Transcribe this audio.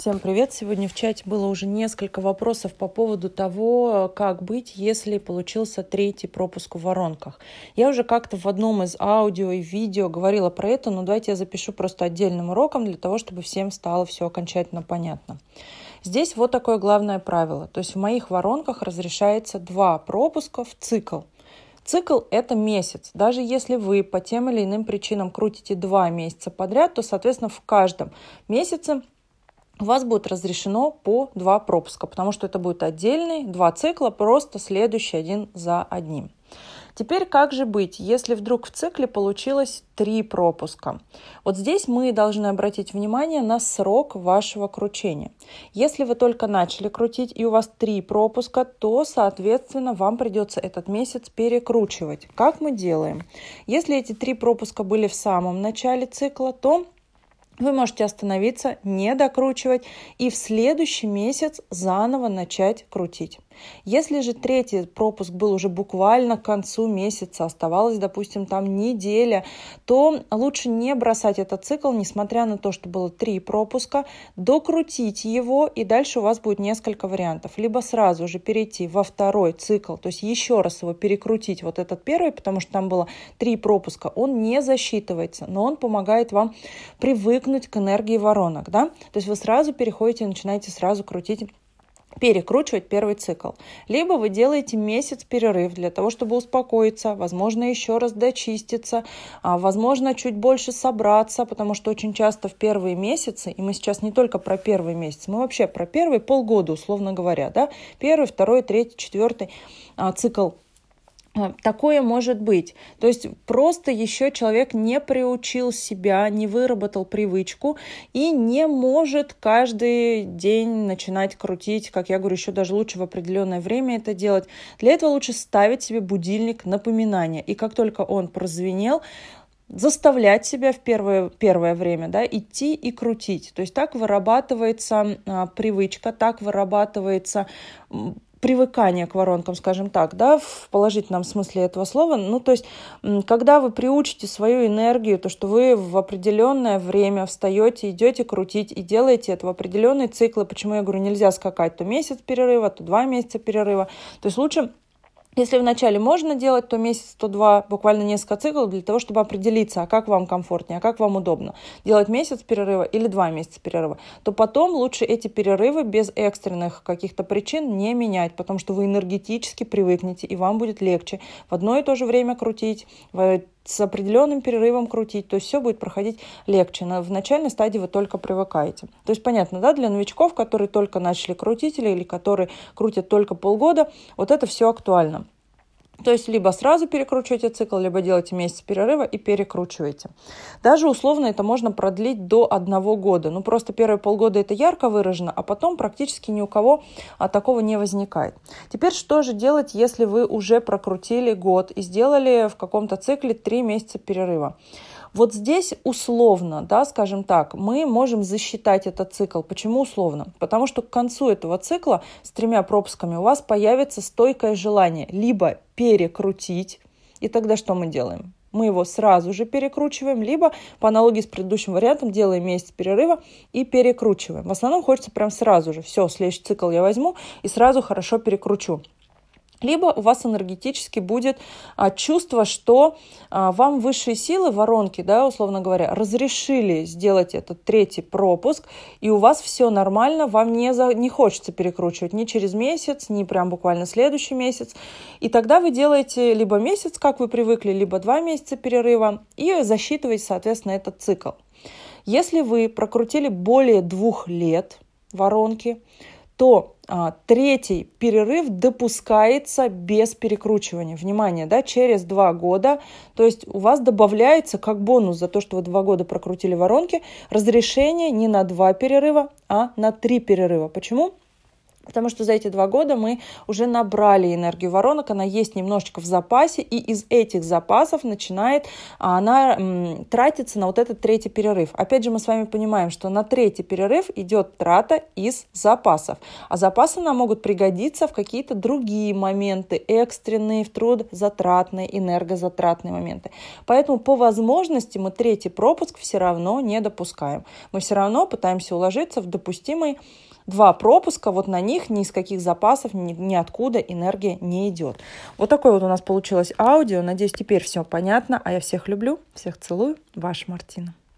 Всем привет! Сегодня в чате было уже несколько вопросов по поводу того, как быть, если получился третий пропуск в воронках. Я уже как-то в одном из аудио и видео говорила про это, но давайте я запишу просто отдельным уроком для того, чтобы всем стало все окончательно понятно. Здесь вот такое главное правило. То есть в моих воронках разрешается два пропуска в цикл. Цикл – это месяц. Даже если вы по тем или иным причинам крутите два месяца подряд, то, соответственно, в каждом месяце у вас будет разрешено по два пропуска, потому что это будет отдельный, два цикла, просто следующий один за одним. Теперь как же быть, если вдруг в цикле получилось три пропуска? Вот здесь мы должны обратить внимание на срок вашего кручения. Если вы только начали крутить и у вас три пропуска, то, соответственно, вам придется этот месяц перекручивать. Как мы делаем? Если эти три пропуска были в самом начале цикла, то вы можете остановиться, не докручивать и в следующий месяц заново начать крутить. Если же третий пропуск был уже буквально к концу месяца, оставалось, допустим, там неделя, то лучше не бросать этот цикл, несмотря на то, что было три пропуска, докрутить его, и дальше у вас будет несколько вариантов. Либо сразу же перейти во второй цикл, то есть еще раз его перекрутить, вот этот первый, потому что там было три пропуска, он не засчитывается, но он помогает вам привыкнуть к энергии воронок, да, то есть вы сразу переходите и начинаете сразу крутить перекручивать первый цикл. Либо вы делаете месяц перерыв для того, чтобы успокоиться, возможно, еще раз дочиститься, а, возможно, чуть больше собраться, потому что очень часто в первые месяцы, и мы сейчас не только про первый месяц, мы вообще про первые полгода, условно говоря, да, первый, второй, третий, четвертый а, цикл такое может быть. То есть просто еще человек не приучил себя, не выработал привычку и не может каждый день начинать крутить, как я говорю, еще даже лучше в определенное время это делать. Для этого лучше ставить себе будильник напоминания. И как только он прозвенел, заставлять себя в первое, первое время да, идти и крутить. То есть так вырабатывается а, привычка, так вырабатывается привыкание к воронкам, скажем так, да, в положительном смысле этого слова. Ну, то есть, когда вы приучите свою энергию, то, что вы в определенное время встаете, идете крутить и делаете это в определенные циклы, почему я говорю, нельзя скакать то месяц перерыва, то два месяца перерыва. То есть лучше если вначале можно делать, то месяц, то два, буквально несколько циклов для того, чтобы определиться, а как вам комфортнее, а как вам удобно. Делать месяц перерыва или два месяца перерыва. То потом лучше эти перерывы без экстренных каких-то причин не менять, потому что вы энергетически привыкнете, и вам будет легче в одно и то же время крутить, с определенным перерывом крутить, то есть все будет проходить легче. В начальной стадии вы только привыкаете. То есть понятно, да, для новичков, которые только начали крутить или которые крутят только полгода, вот это все актуально. То есть либо сразу перекручиваете цикл, либо делаете месяц перерыва и перекручиваете. Даже условно это можно продлить до одного года. Ну просто первые полгода это ярко выражено, а потом практически ни у кого а, такого не возникает. Теперь что же делать, если вы уже прокрутили год и сделали в каком-то цикле три месяца перерыва? Вот здесь условно, да, скажем так, мы можем засчитать этот цикл. Почему условно? Потому что к концу этого цикла с тремя пропусками у вас появится стойкое желание либо перекрутить, и тогда что мы делаем? мы его сразу же перекручиваем, либо по аналогии с предыдущим вариантом делаем месяц перерыва и перекручиваем. В основном хочется прям сразу же, все, следующий цикл я возьму и сразу хорошо перекручу либо у вас энергетически будет а, чувство, что а, вам высшие силы воронки, да, условно говоря, разрешили сделать этот третий пропуск, и у вас все нормально, вам не, за, не хочется перекручивать ни через месяц, ни прям буквально следующий месяц. И тогда вы делаете либо месяц, как вы привыкли, либо два месяца перерыва, и засчитываете, соответственно, этот цикл. Если вы прокрутили более двух лет воронки, то третий перерыв допускается без перекручивания. Внимание, да, через два года, то есть у вас добавляется как бонус за то, что вы два года прокрутили воронки, разрешение не на два перерыва, а на три перерыва. Почему? Потому что за эти два года мы уже набрали энергию воронок, она есть немножечко в запасе, и из этих запасов начинает она м, тратиться на вот этот третий перерыв. Опять же, мы с вами понимаем, что на третий перерыв идет трата из запасов. А запасы нам могут пригодиться в какие-то другие моменты, экстренные, в труд затратные, энергозатратные моменты. Поэтому по возможности мы третий пропуск все равно не допускаем. Мы все равно пытаемся уложиться в допустимый два пропуска, вот на них ни из каких запасов, ни, ни откуда энергия не идет. Вот такое вот у нас получилось аудио. Надеюсь, теперь все понятно. А я всех люблю, всех целую. Ваша Мартина.